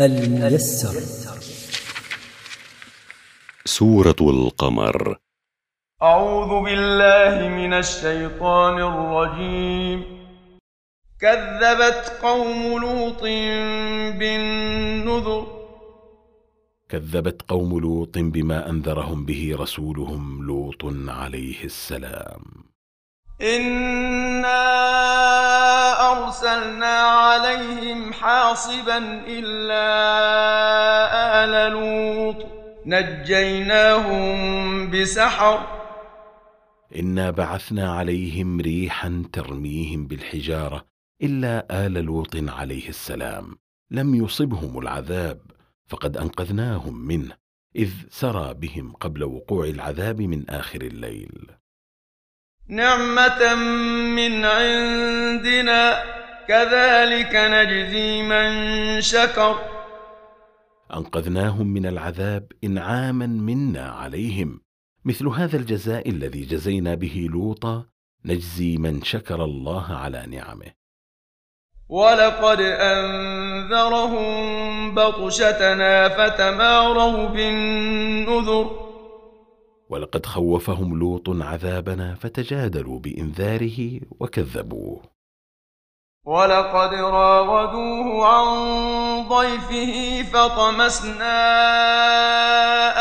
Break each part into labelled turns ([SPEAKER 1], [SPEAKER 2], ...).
[SPEAKER 1] الميسر.
[SPEAKER 2] سورة القمر.
[SPEAKER 3] أعوذ بالله من الشيطان الرجيم. كذبت قوم لوط بالنذر.
[SPEAKER 4] كذبت قوم لوط بما أنذرهم به رسولهم لوط عليه السلام.
[SPEAKER 3] إنا أرسلنا عليهم حاصبا إلا آل لوط. نجيناهم بسحر.
[SPEAKER 4] إنا بعثنا عليهم ريحا ترميهم بالحجارة إلا آل لوط عليه السلام. لم يصبهم العذاب فقد أنقذناهم منه إذ سرى بهم قبل وقوع العذاب من آخر الليل.
[SPEAKER 3] نعمة من عندنا. كذلك نجزي من شكر.
[SPEAKER 4] أنقذناهم من العذاب إنعاما منا عليهم. مثل هذا الجزاء الذي جزينا به لوطا نجزي من شكر الله على نعمه.
[SPEAKER 3] ولقد أنذرهم بطشتنا فتماروا بالنذر.
[SPEAKER 4] ولقد خوفهم لوط عذابنا فتجادلوا بإنذاره وكذبوه.
[SPEAKER 3] ولقد راودوه عن ضيفه فطمسنا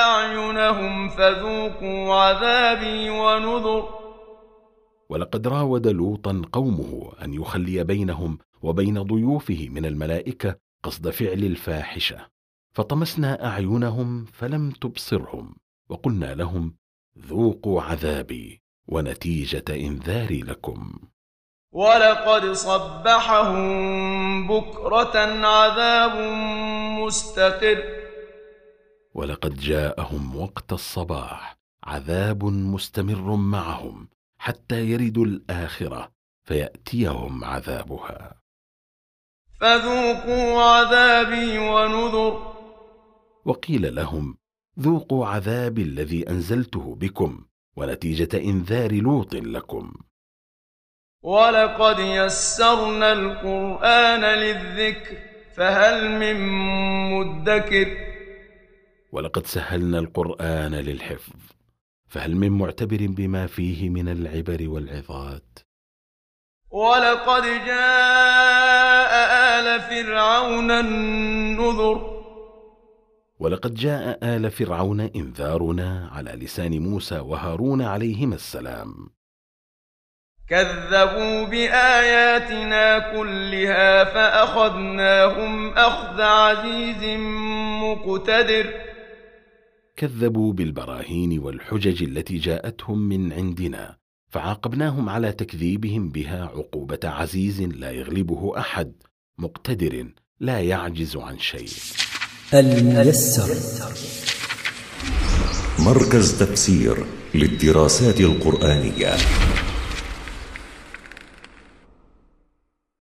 [SPEAKER 3] أعينهم فذوقوا عذابي ونذر.
[SPEAKER 4] ولقد راود لوطا قومه أن يخلي بينهم وبين ضيوفه من الملائكة قصد فعل الفاحشة. فطمسنا أعينهم فلم تبصرهم وقلنا لهم ذوقوا عذابي ونتيجة إنذاري لكم.
[SPEAKER 3] ولقد صبحهم بكرة عذاب مستقر.
[SPEAKER 4] ولقد جاءهم وقت الصباح عذاب مستمر معهم حتى يردوا الآخرة فيأتيهم عذابها.
[SPEAKER 3] فذوقوا عذابي ونذر.
[SPEAKER 4] وقيل لهم ذوقوا عذابي الذي أنزلته بكم ونتيجة إنذار لوط لكم.
[SPEAKER 3] ولقد يسرنا القران للذكر فهل من مدكر
[SPEAKER 4] ولقد سهلنا القران للحفظ فهل من معتبر بما فيه من العبر والعظات
[SPEAKER 3] ولقد جاء آل فرعون النذر
[SPEAKER 4] ولقد جاء آل فرعون إنذارنا على لسان موسى وهارون عليهما السلام
[SPEAKER 3] كذبوا بآياتنا كلها فأخذناهم أخذ عزيز مقتدر.
[SPEAKER 4] كذبوا بالبراهين والحجج التي جاءتهم من عندنا فعاقبناهم على تكذيبهم بها عقوبة عزيز لا يغلبه أحد مقتدر لا يعجز عن شيء.
[SPEAKER 1] الميسر.
[SPEAKER 2] مركز تفسير للدراسات القرآنية.